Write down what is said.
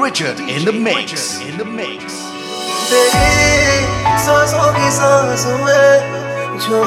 Richard in the mix. In the mix. तेरी सांसों की सांस में जो